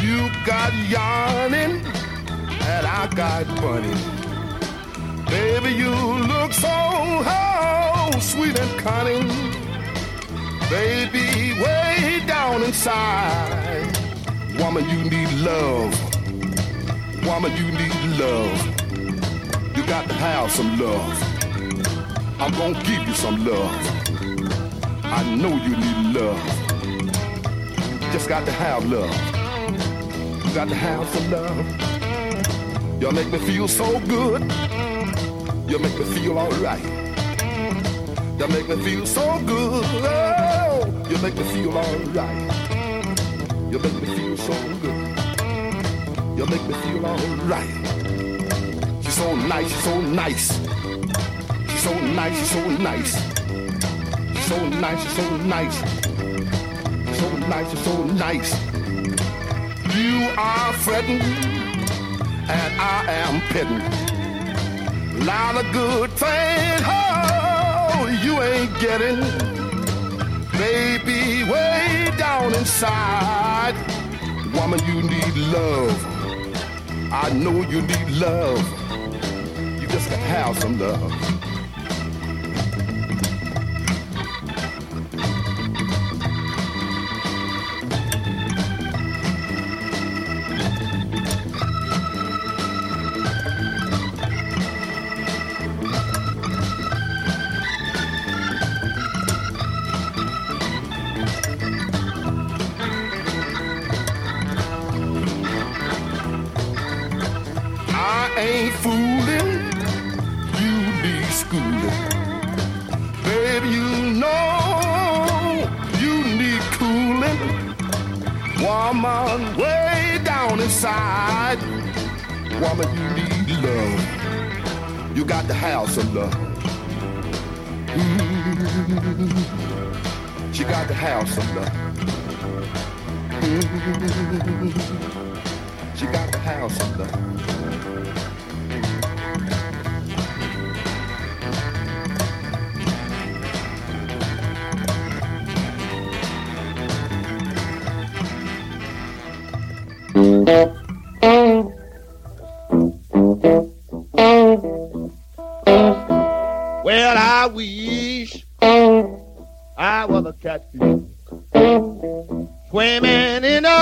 You got yarning and I got bunny. Baby, you look so oh, sweet and cunning. Baby, way down inside. Woman, you need love. Woman, you need love. You got to have some love. I'm gonna give you some love. I know you need love. Just got to have love. Got to have some love. Y'all make me feel so good. You make me feel alright. You make me feel so good. Oh, you make me feel alright. You make me feel so good. You make me feel alright. She's so nice, she's so nice. So nice, so nice. So nice, so nice. So nice, so nice. You are fretting, and I am petting. Lot of good things, oh, you ain't getting. Baby, way down inside. Woman, you need love. I know you need love. You just gotta have some love. Well, I wish I was a catfish swimming in a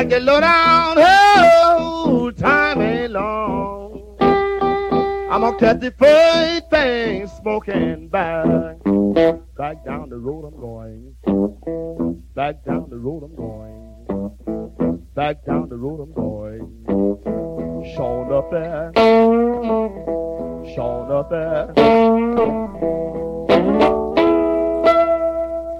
Like the low down, oh, time ain't long. I'm gonna catch the first thing smoking back. Back down the road I'm going. Back down the road I'm going. Back down the road I'm going. Sean up there. Sean up there.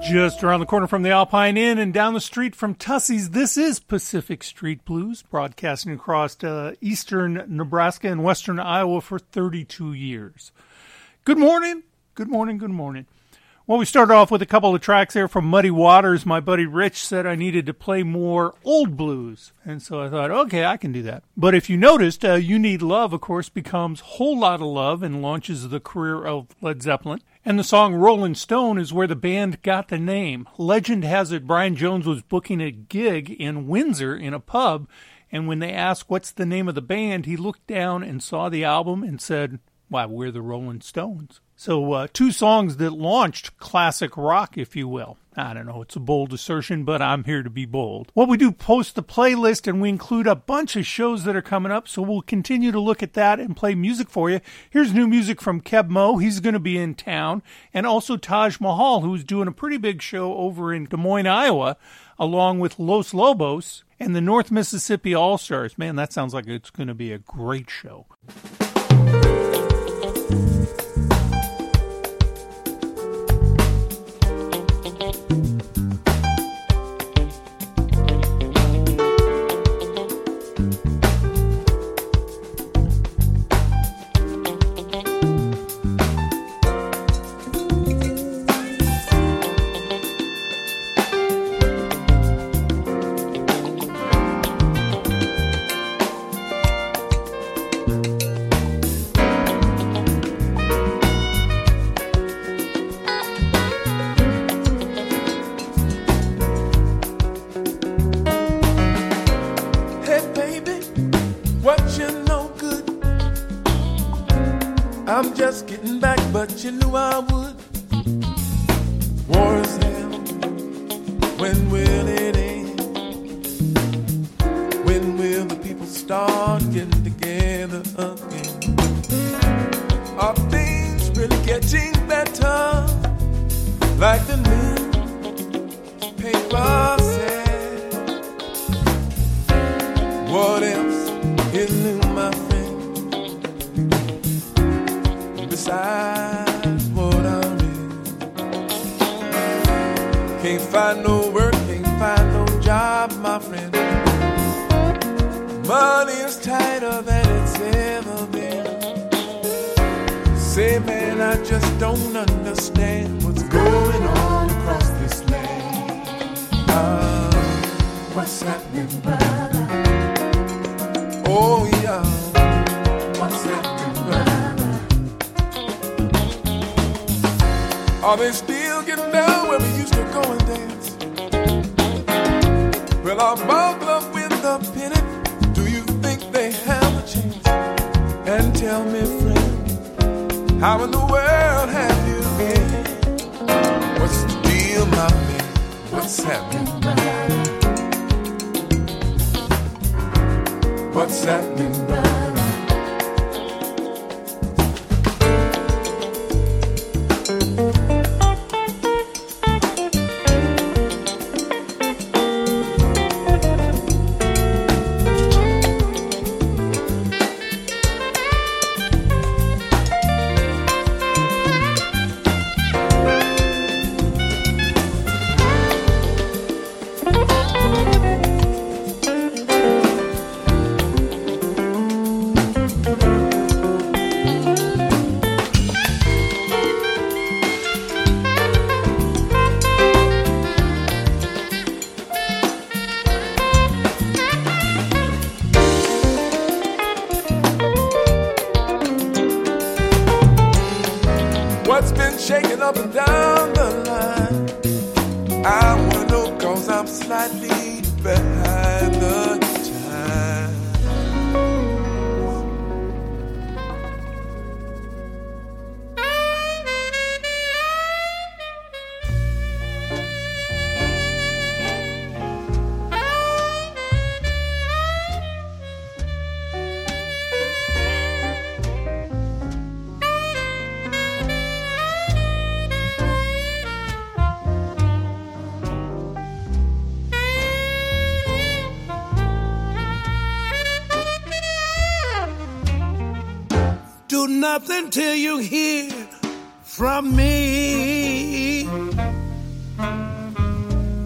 Just around the corner from the Alpine Inn and down the street from Tussie's, this is Pacific Street Blues, broadcasting across uh, eastern Nebraska and western Iowa for 32 years. Good morning, good morning, good morning. Well, we started off with a couple of tracks there from Muddy Waters. My buddy Rich said I needed to play more old blues. And so I thought, okay, I can do that. But if you noticed, uh, You Need Love, of course, becomes Whole Lot of Love and launches the career of Led Zeppelin. And the song Rolling Stone is where the band got the name. Legend has it Brian Jones was booking a gig in Windsor in a pub. And when they asked what's the name of the band, he looked down and saw the album and said, Why, we're the Rolling Stones. So, uh, two songs that launched classic rock, if you will. I don't know, it's a bold assertion, but I'm here to be bold. What we do, post the playlist, and we include a bunch of shows that are coming up, so we'll continue to look at that and play music for you. Here's new music from Keb Mo, he's going to be in town, and also Taj Mahal, who's doing a pretty big show over in Des Moines, Iowa, along with Los Lobos and the North Mississippi All Stars. Man, that sounds like it's going to be a great show. What's happening, brother? Oh, yeah. What's happening, brother? Are they still getting down where we used to go and dance? Well, our mouth up with the pennant. Do you think they have a chance? And tell me, friend, how in the world have you been? What's the deal, my man? What's happening. what's happening now. Do nothing till you hear from me.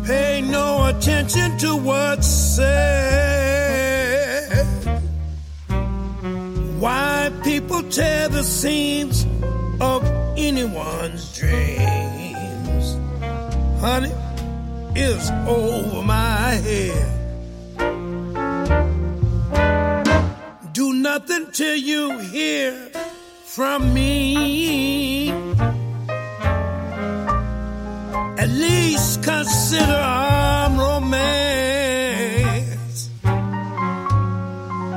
Pay no attention to what's said. Why people tear the seams of anyone's dreams, honey, is over my head. Do nothing till you hear from me. At least consider arm romance.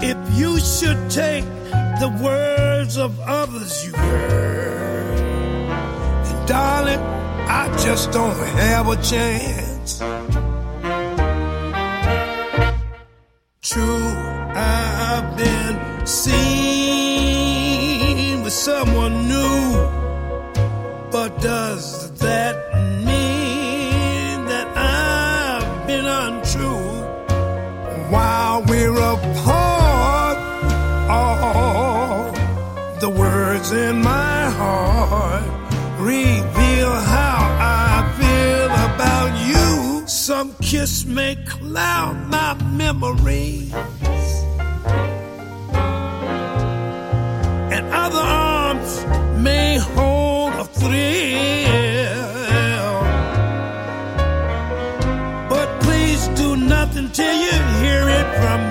If you should take the words of others you heard, and darling, I just don't have a chance. True, I've been seen with someone new, but does that mean that I've been untrue while we're apart? All the words in my heart reveal how I feel about you. Some kiss may cloud my memories, other arms may hold a thrill. But please do nothing till you hear it from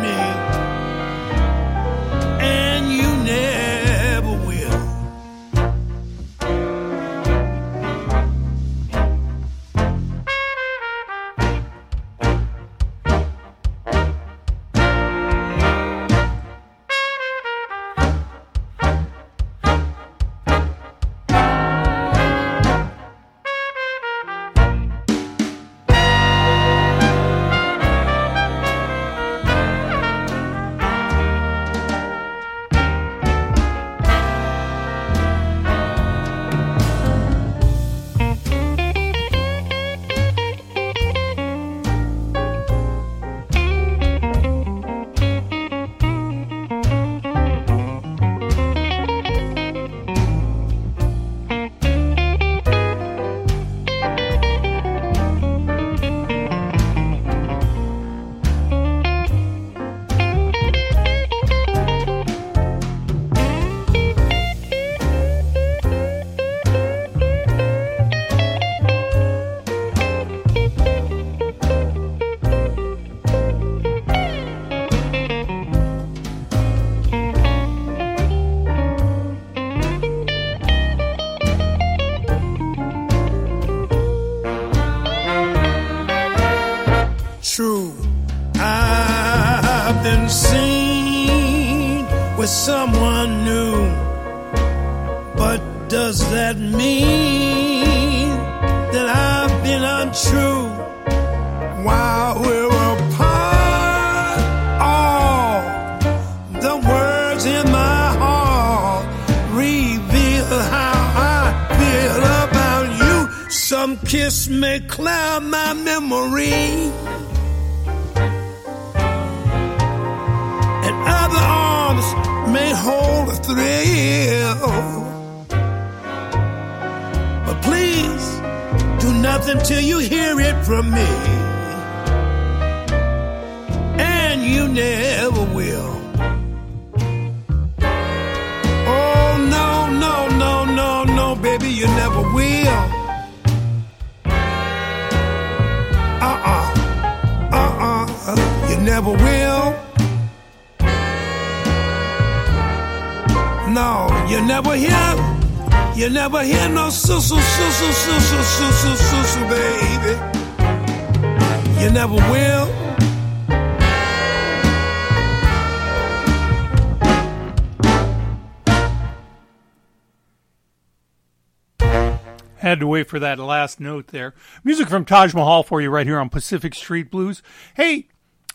that last note there. Music from Taj Mahal for you right here on Pacific Street Blues. Hey,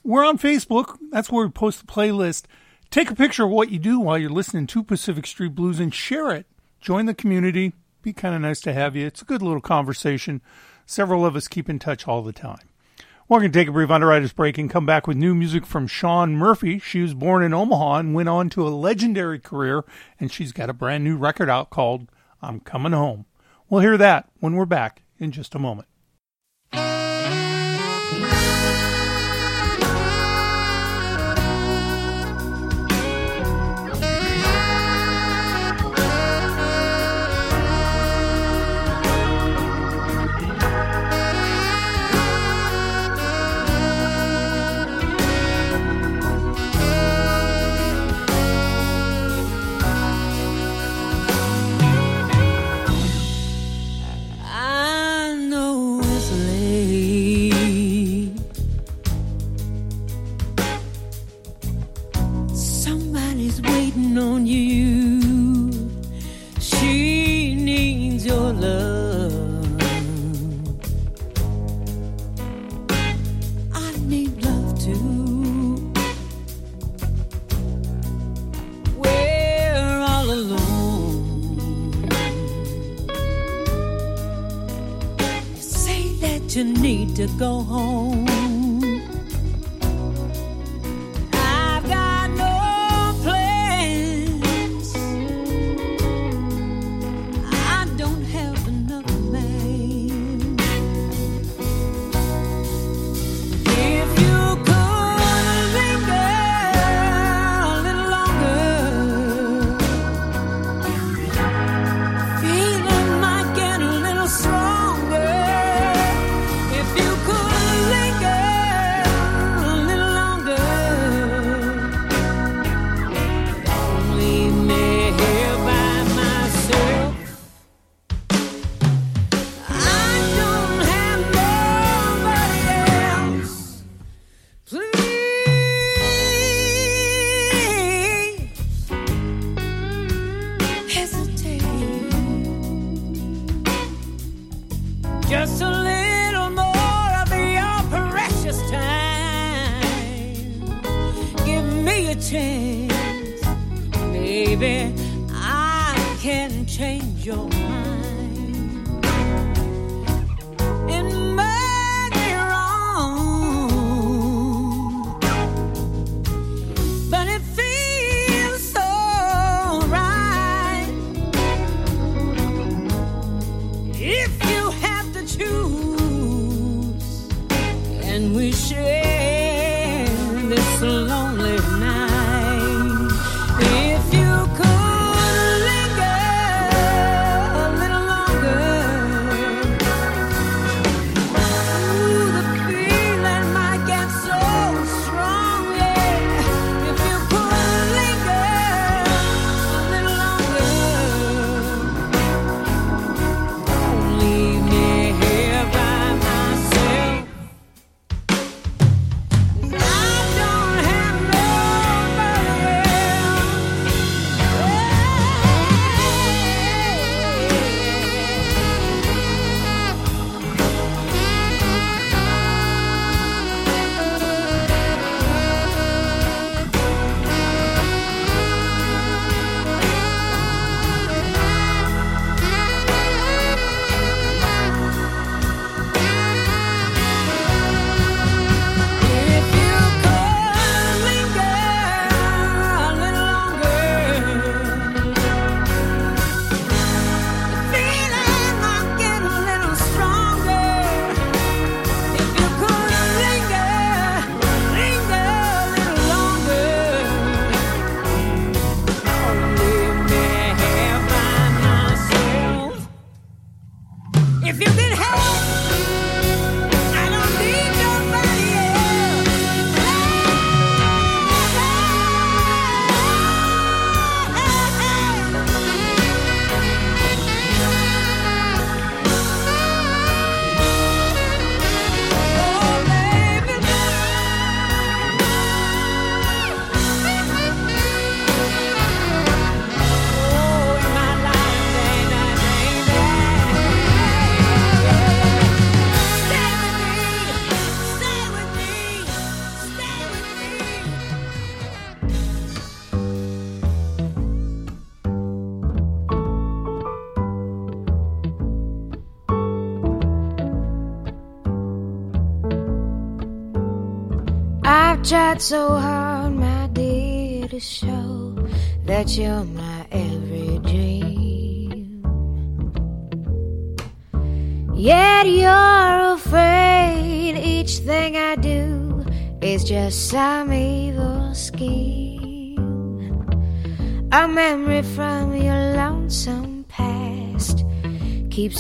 we're on Facebook. That's where we post the playlist. Take a picture of what you do while you're listening to Pacific Street Blues and share it. Join the community. Be kind of nice to have you. It's a good little conversation. Several of us keep in touch all the time. We're going to take a brief underwriter's break and come back with new music from Shaun Murphy. She was born in Omaha and went on to a legendary career, and she's got a brand new record out called I'm Coming Home. We'll hear that when we're back in just a moment.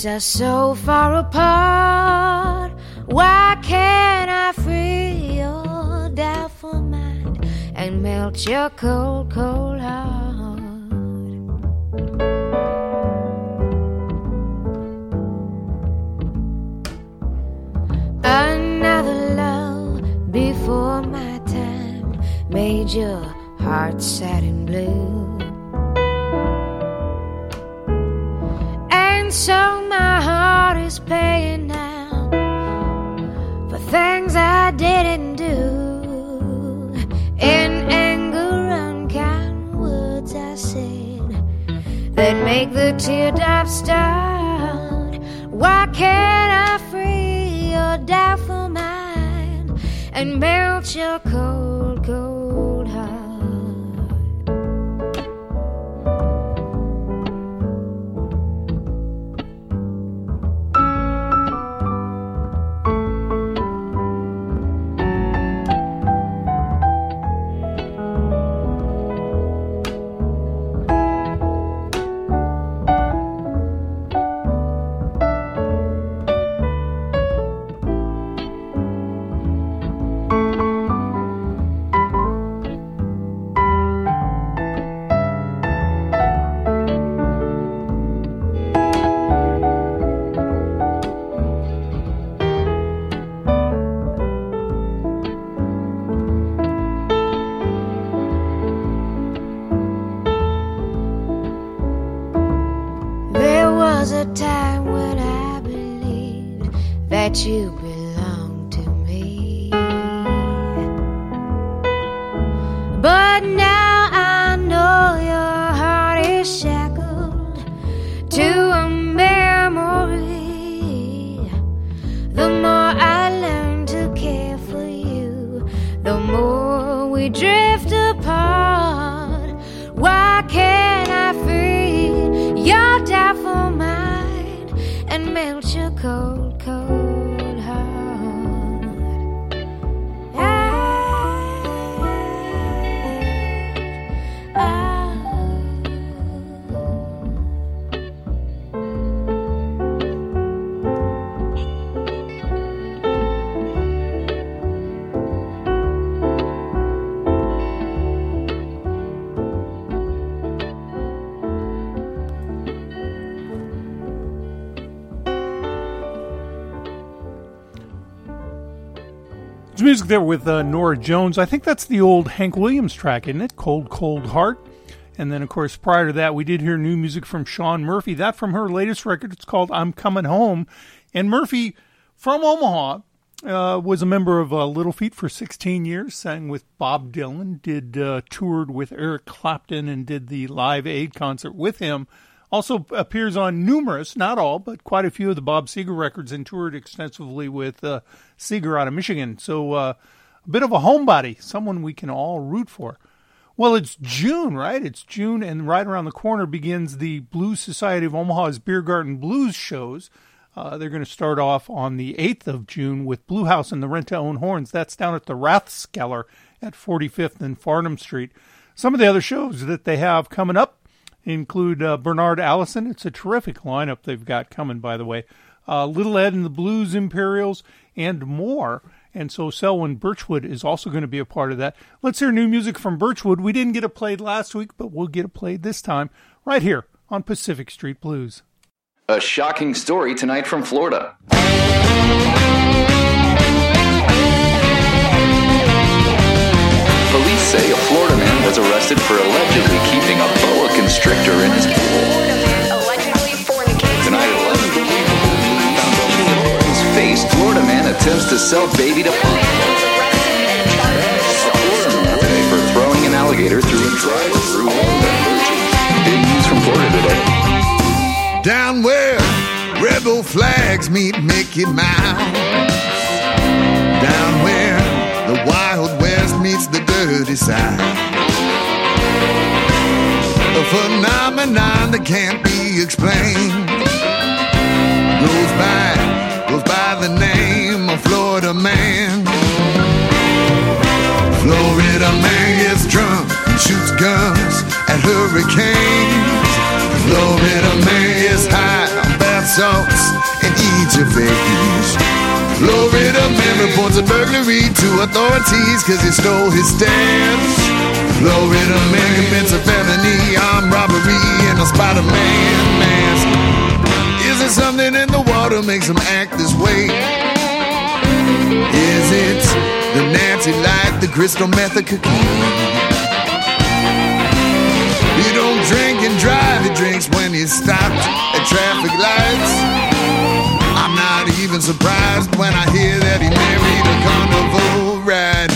Us so far apart. Why can't I free your doubtful mind and melt your cold, cold heart? Another love before my time made your heart sad and music there with uh, Norah Jones. I think that's the old Hank Williams track, isn't it? Cold, Cold Heart. And then, of course, prior to that, we did hear new music from Shaun Murphy. That from her latest record. It's called I'm Coming Home. And Murphy, from Omaha, uh, was a member of uh, Little Feat for 16 years, sang with Bob Dylan, did uh, toured with Eric Clapton, and did the Live Aid concert with him. Also appears on numerous, not all, but quite a few of the Bob Seger records, and toured extensively with uh, Seger out of Michigan. So uh, a bit of a homebody, someone we can all root for. Well, it's June, right? It's June, and right around the corner begins the Blues Society of Omaha's Beer Garden Blues shows. Uh, they're going to start off on the 8th of June with Blue House and the Rent to Own Horns. That's down at the Rathskeller at 45th and Farnam Street. Some of the other shows that they have coming up include uh, Bernard Allison. It's a terrific lineup they've got coming, by the way. Uh, Little Ed and the Blues Imperials, and more. And so Selwyn Birchwood is also going to be a part of that. Let's hear new music from Birchwood. We didn't get it played last week, but we'll get it played this time right here on Pacific Street Blues. A shocking story tonight from Florida. Police say a Florida man was arrested for allegedly keeping a boa constrictor in his pool. Tonight at 11 p.m., his face, Florida man attempts to sell baby to punk. Today for throwing an alligator through a drive-through. Big news from Florida today. Down where rebel flags meet Mickey Mouse. Down where decide. A phenomenon that can't be explained goes by, goes by the name of Florida Man. Florida Man gets drunk and shoots guns at hurricanes. Florida Man is high on bath salts and eats your face. Florida man reports a burglary to authorities cause he stole his stamps. Florida man commits a felony, armed robbery in a Spider-Man mask. Is there something in the water makes him act this way? Is it the Nancy light, the crystal method cocaine? He don't drink and drive, he drinks when he's stopped at traffic lights. I'm even surprised when I hear that he married a carnival ride.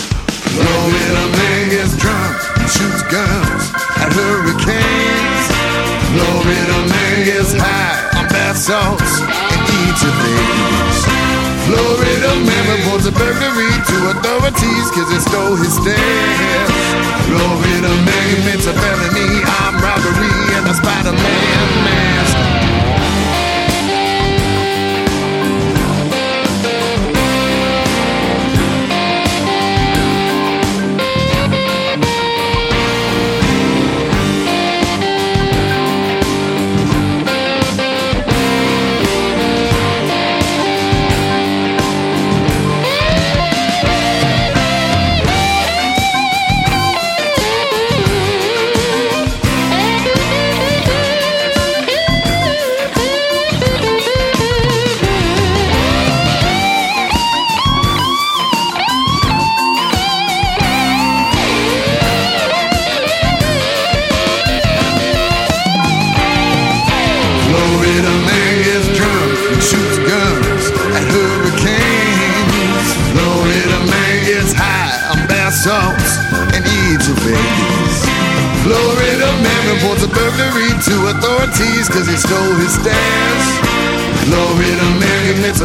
Florida man gets drunk and shoots guns at hurricanes. Florida man gets high on bath salts and eats a face. Florida man reports a burglary to authorities cause he stole his stairs. Florida man commits a felony, armed robbery, and a Spider-Man mask.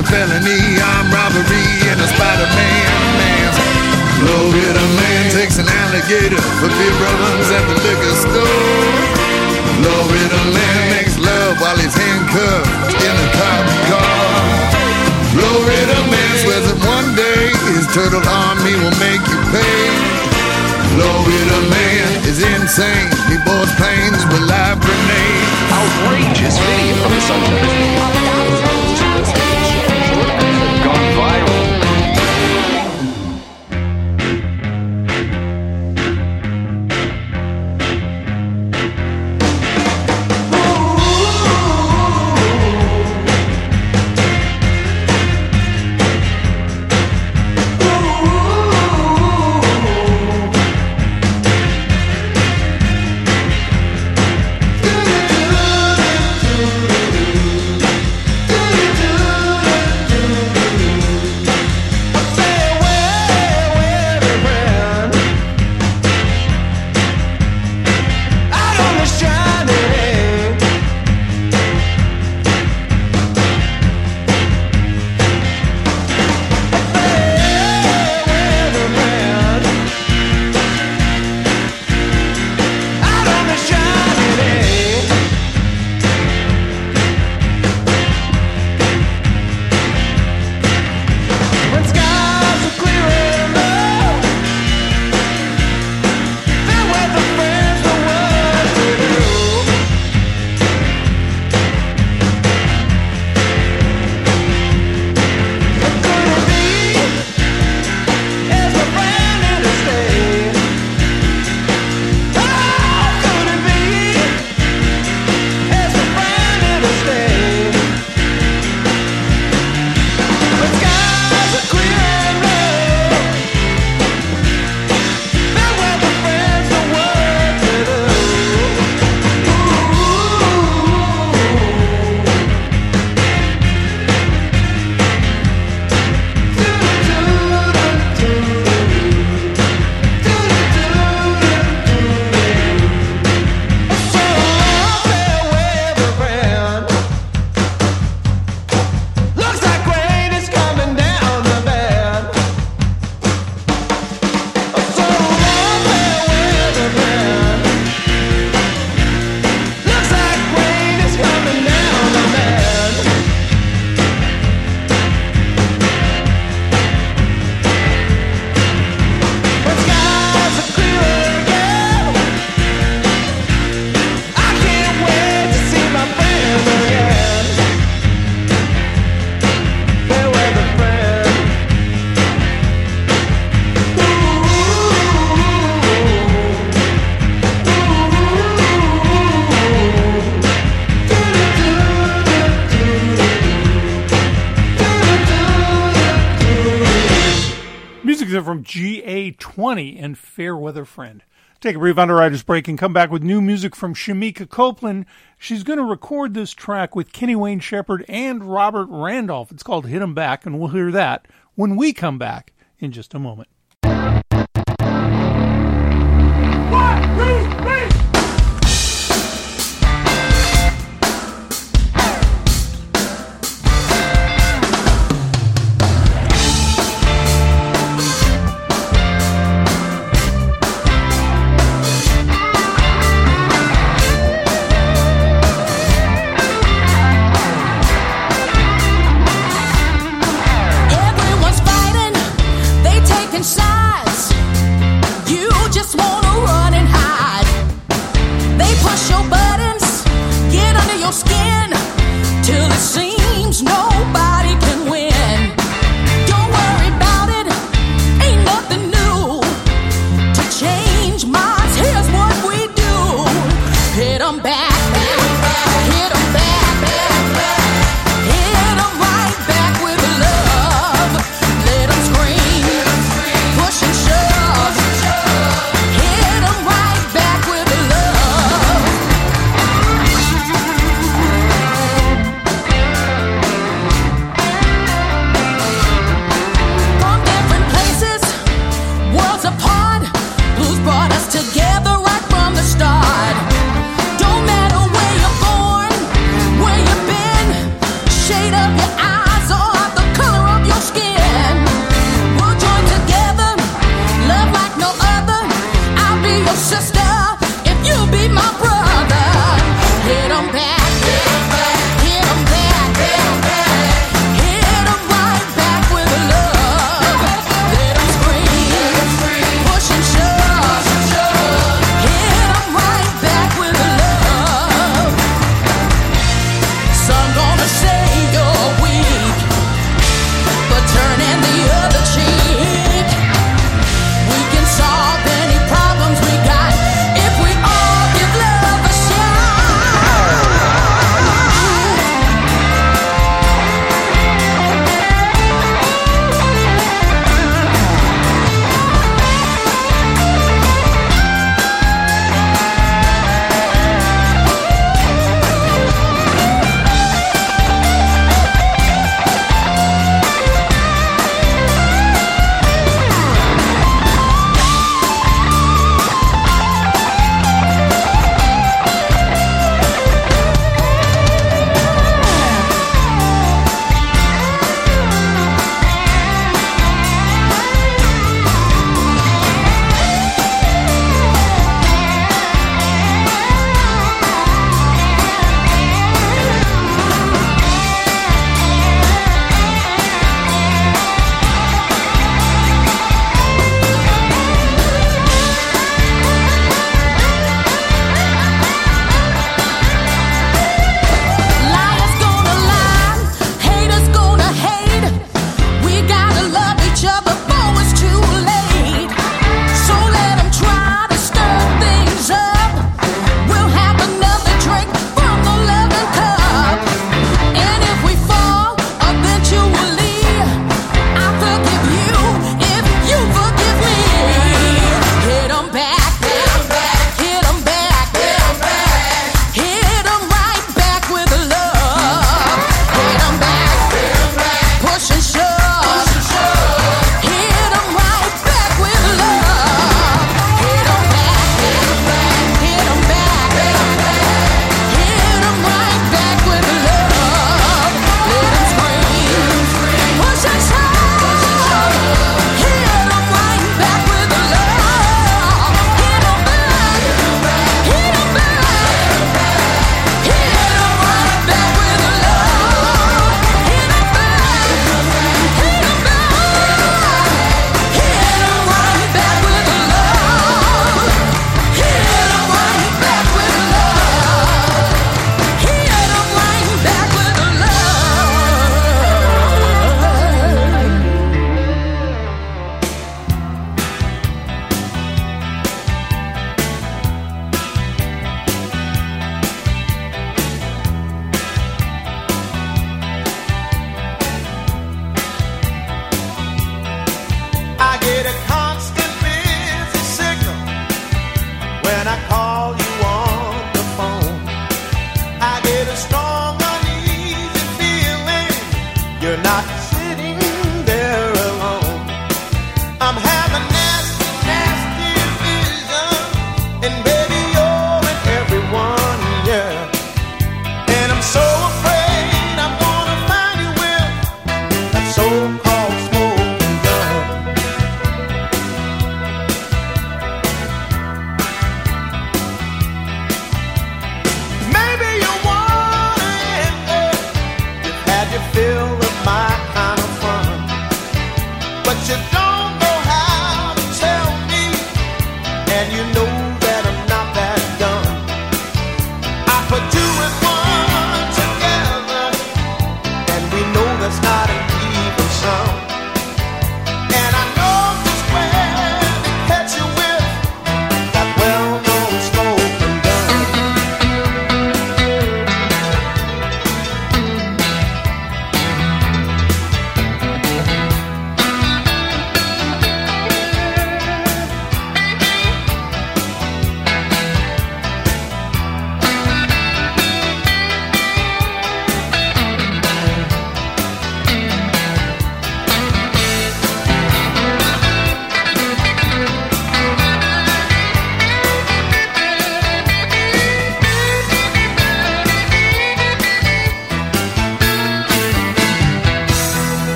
A felony, armed robbery, and a Spider-Man mask. Florida man takes an alligator for beer runs at the liquor store. Florida man makes love while he's handcuffed in a cop car. Florida man swears that one day his turtle army will make you pay. Florida man is insane. He boards planes with live grenades. Outrageous video from the Take a brief underwriter's break and come back with new music from Shemekia Copeland. She's going to record this track with Kenny Wayne Shepherd and Robert Randolph. It's called Hit 'em Back, and we'll hear that when we come back in just a moment.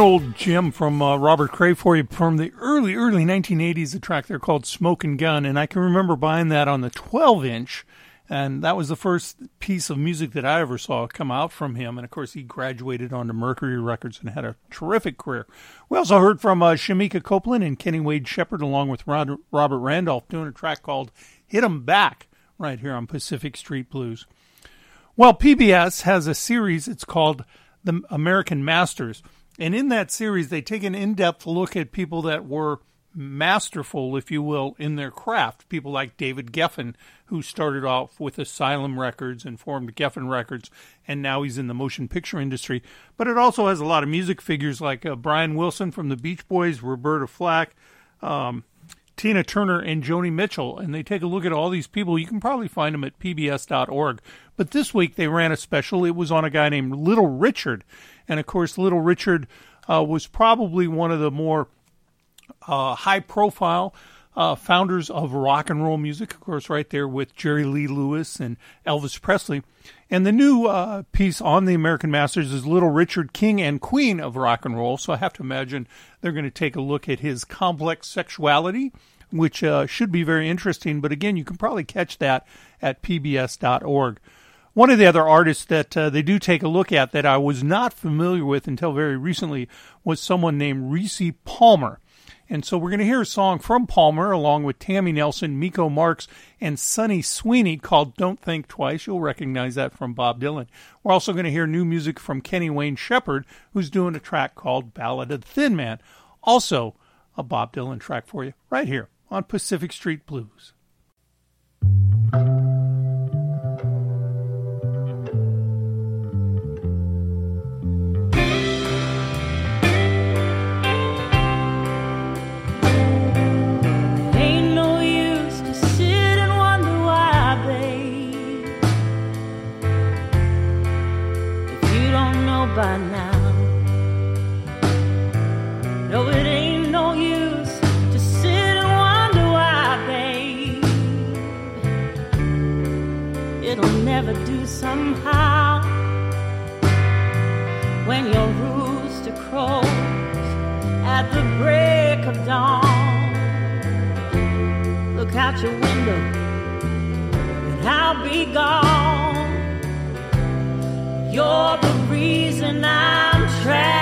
An old gem from uh, Robert Cray for you from the early, early 1980s, a track there called Smokin' Gun. And I can remember buying that on the 12 inch. And that was the first piece of music that I ever saw come out from him. And of course, he graduated onto Mercury Records and had a terrific career. We also heard from uh, Shemekia Copeland and Kenny Wayne Shepherd, along with Rod- Robert Randolph, doing a track called Hit 'em Back right here on Pacific Street Blues. Well, PBS has a series, it's called The American Masters. And in that series, they take an in depth look at people that were masterful, if you will, in their craft. People like David Geffen, who started off with Asylum Records and formed Geffen Records, and now he's in the motion picture industry. But it also has a lot of music figures like uh, Brian Wilson from the Beach Boys, Roberta Flack, um, Tina Turner, and Joni Mitchell. And they take a look at all these people. You can probably find them at pbs.org. But this week they ran a special. It was on a guy named Little Richard. And of course, Little Richard uh, was probably one of the more uh, high profile uh, founders of rock and roll music, of course, right there with Jerry Lee Lewis and Elvis Presley. And the new uh, piece on the American Masters is Little Richard, King and Queen of Rock and Roll. So I have to imagine they're going to take a look at his complex sexuality, which uh, should be very interesting. But again, you can probably catch that at pbs.org. One of the other artists that uh, they do take a look at that I was not familiar with until very recently was someone named Rissi Palmer. And so we're going to hear a song from Palmer along with Tami Nelson, Miko Marks, and Sunny Sweeney called Don't Think Twice. You'll recognize that from Bob Dylan. We're also going to hear new music from Kenny Wayne Shepherd, who's doing a track called Ballad of the Thin Man. Also, a Bob Dylan track for you right here on Pacific Street Blues. By now, no, it ain't no use to sit and wonder why, babe. It'll never do somehow when your rooster crows at the break of dawn. Look out your window and I'll be gone. You're reason I'm traveling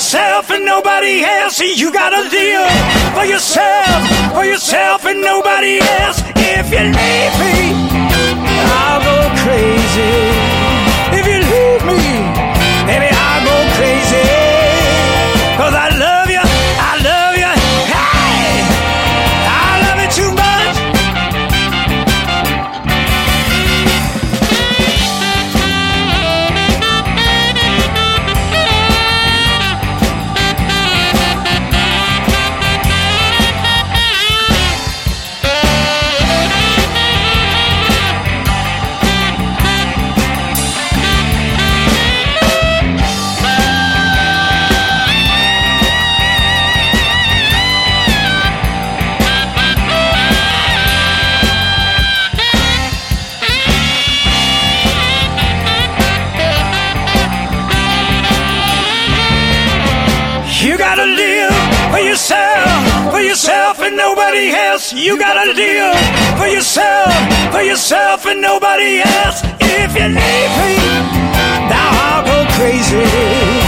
yourself and nobody else. You gotta live for yourself, for yourself and nobody else. If you leave me, I'll go crazy. You, you got, got, a deal for yourself, for yourself and nobody else. If you leave me, now I'll go crazy.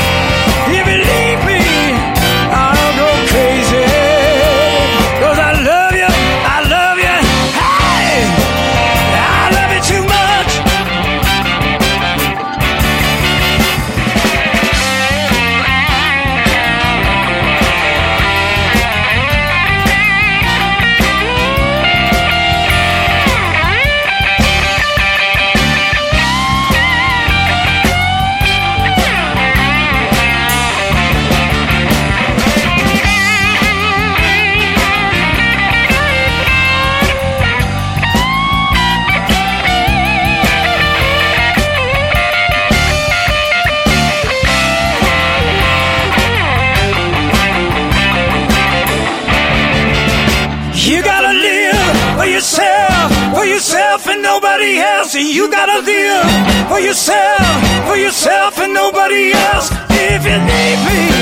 You gotta deal for yourself, for yourself and nobody else. If you need me.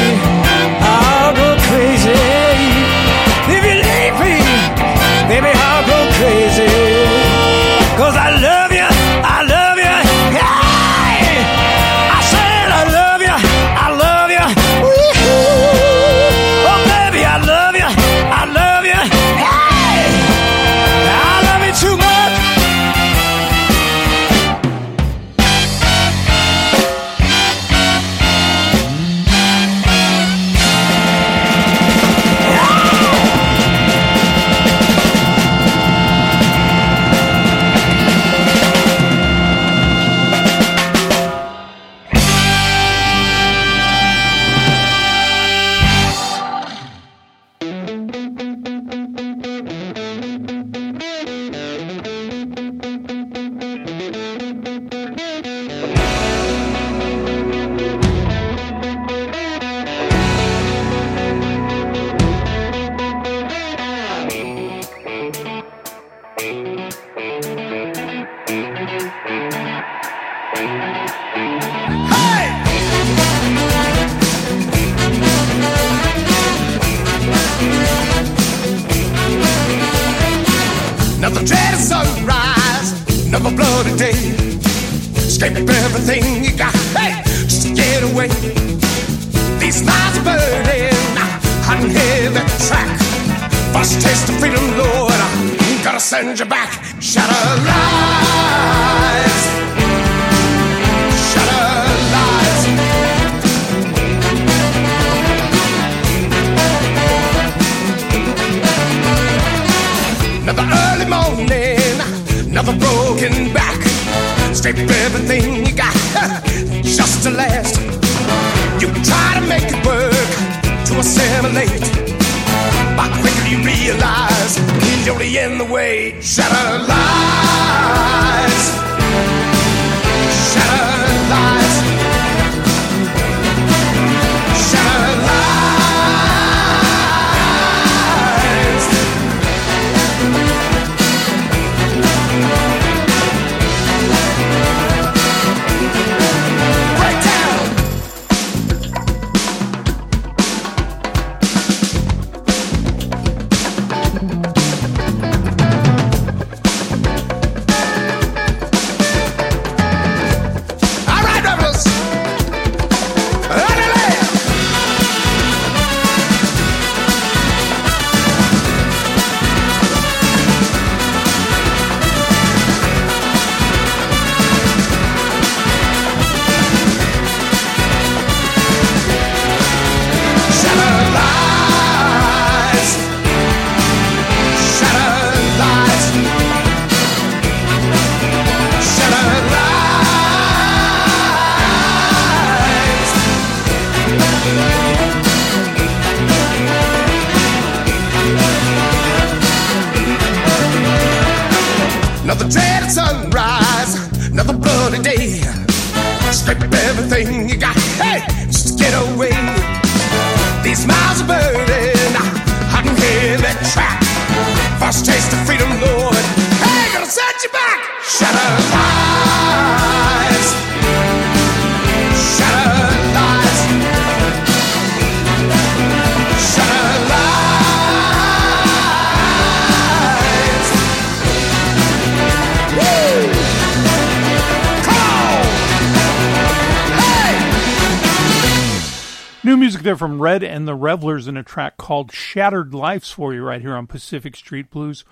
There from Red and the Revelers in a track called Shattered Lives for you right here on Pacific Street Blues.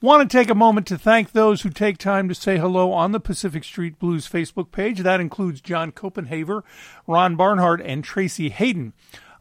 Want to take a moment to thank those who take time to say hello on the Pacific Street Blues Facebook page. That includes John Copenhaver, Ron Barnhart, and Tracy Hayden.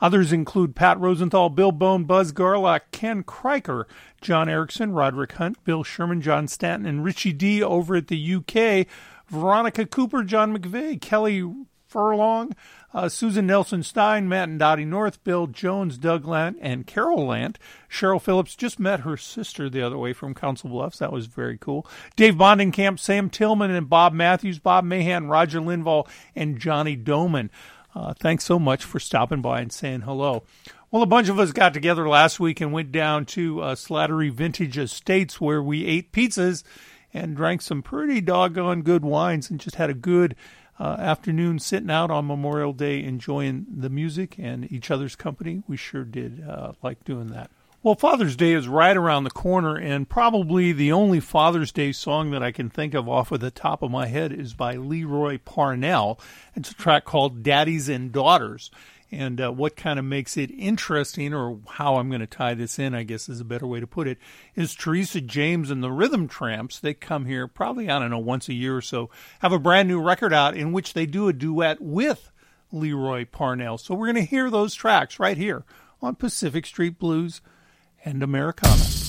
Others include Pat Rosenthal, Bill Bone, Buzz Garlock, Ken Kriker, John Erickson, Roderick Hunt, Bill Sherman, John Stanton, and Richie D over at the UK, Veronica Cooper, John McVeigh, Kelly Furlong, uh, Susan Nelson Stein, Matt and Dottie North, Bill Jones, Doug Lant, and Carol Lant. Cheryl Phillips just met her sister the other way from Council Bluffs. That was very cool. Dave Bondingcamp, Sam Tillman, and Bob Matthews, Bob Mahan, Roger Linval, and Johnny Doman. Uh, thanks so much for stopping by and saying hello. Well, a bunch of us got together last week and went down to uh, Slattery Vintage Estates where we ate pizzas and drank some pretty doggone good wines and just had a good uh, afternoon sitting out on Memorial Day enjoying the music and each other's company. We sure did uh, like doing that. Well, Father's Day is right around the corner, and probably the only Father's Day song that I can think of off of the top of my head is by Lee Roy Parnell. It's a track called Daddies and Daughters. And uh, what kind of makes it interesting, or how I'm going to tie this in, I guess is a better way to put it, is Teresa James and the Rhythm Tramps. They come here probably, I don't know, once a year or so, have a brand new record out in which they do a duet with Lee Roy Parnell. So we're going to hear those tracks right here on Pacific Street Blues and Americana.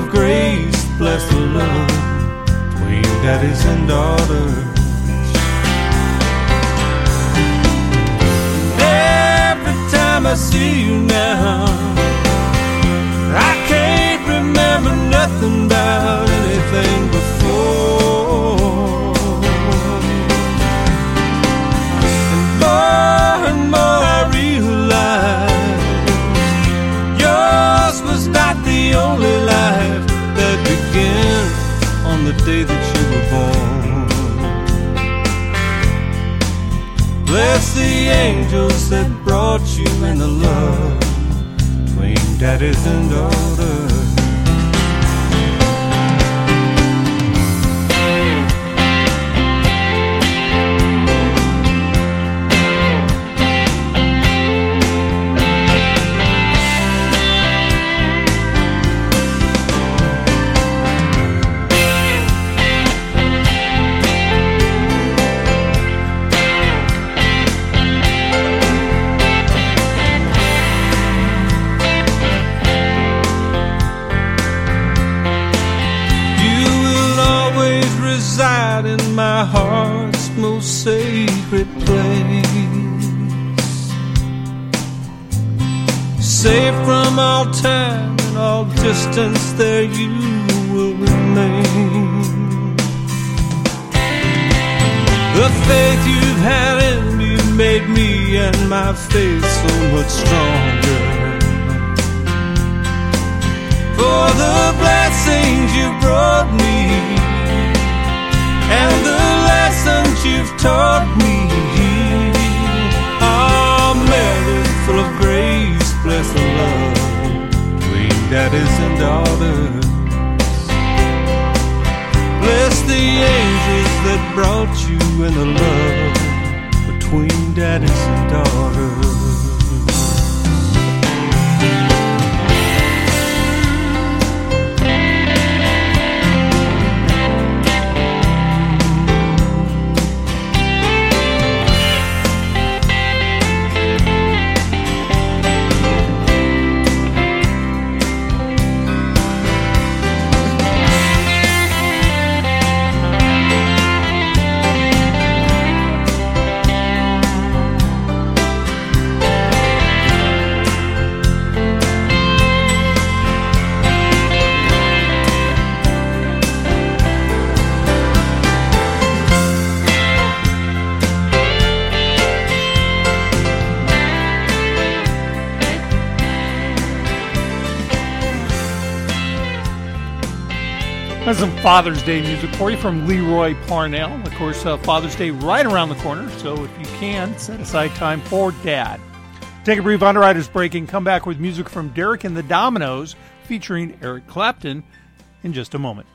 Of grace, bless the love between daddies and daughters. Every time I see you now, I can't remember nothing about anything before. Angels that brought you and the love between daddies and daughters. My heart's most sacred place. Safe from all time and all distance, there you will remain. The faith you've had in me made me and my faith so much stronger for the blessings you brought me and the lessons you've taught me. Oh, Mary, full of grace, bless the love between daddies and daughters. Bless the angels that brought you and the love between daddies and daughters. Father's Day music for you from Lee Roy Parnell. Of course, uh, Father's Day right around the corner, so if you can, set aside time for Dad. Take a brief underwriter's break and come back with music from Derek and the Dominoes featuring Eric Clapton in just a moment.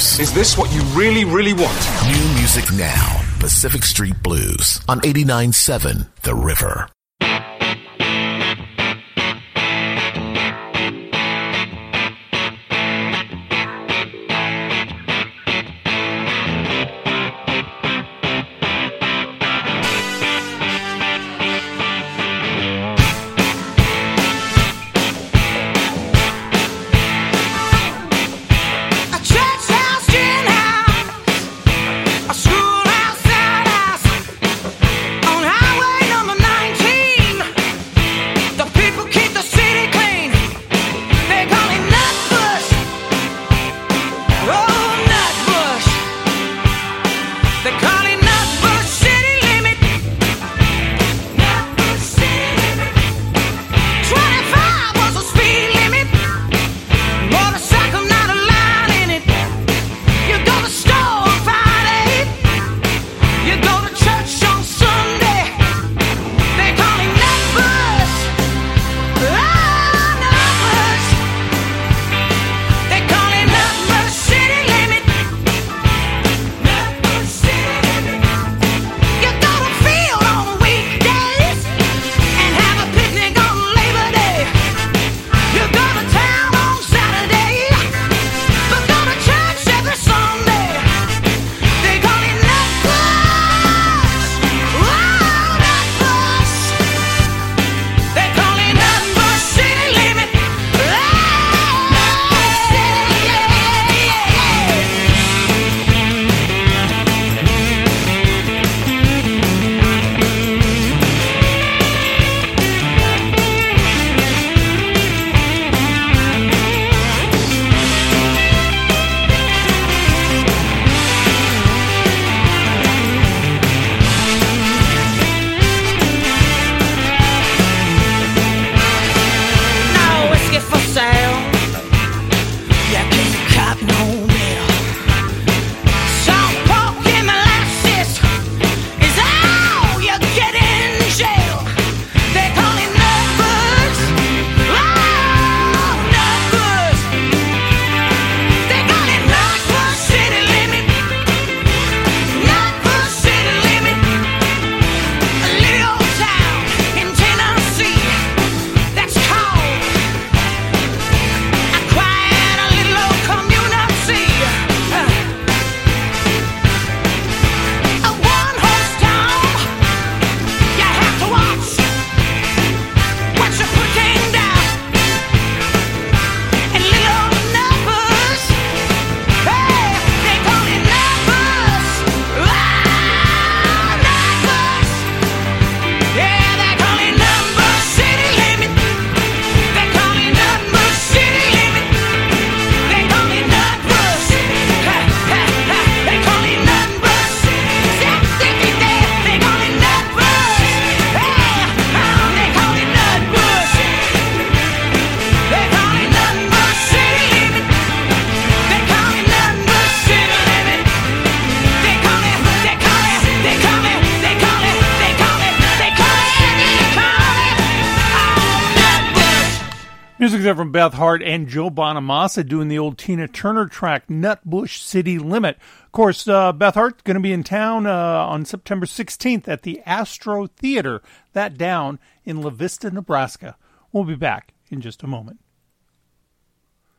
Is this what you really, really want? New music now. Pacific Street Blues on 89.7 The River. Hart and Joe Bonamassa doing the old Tina Turner track, Nutbush City Limit. Of course, uh, Beth Hart's going to be in town uh, on September 16th at the Astro Theater, that down in La Vista, Nebraska. We'll be back in just a moment.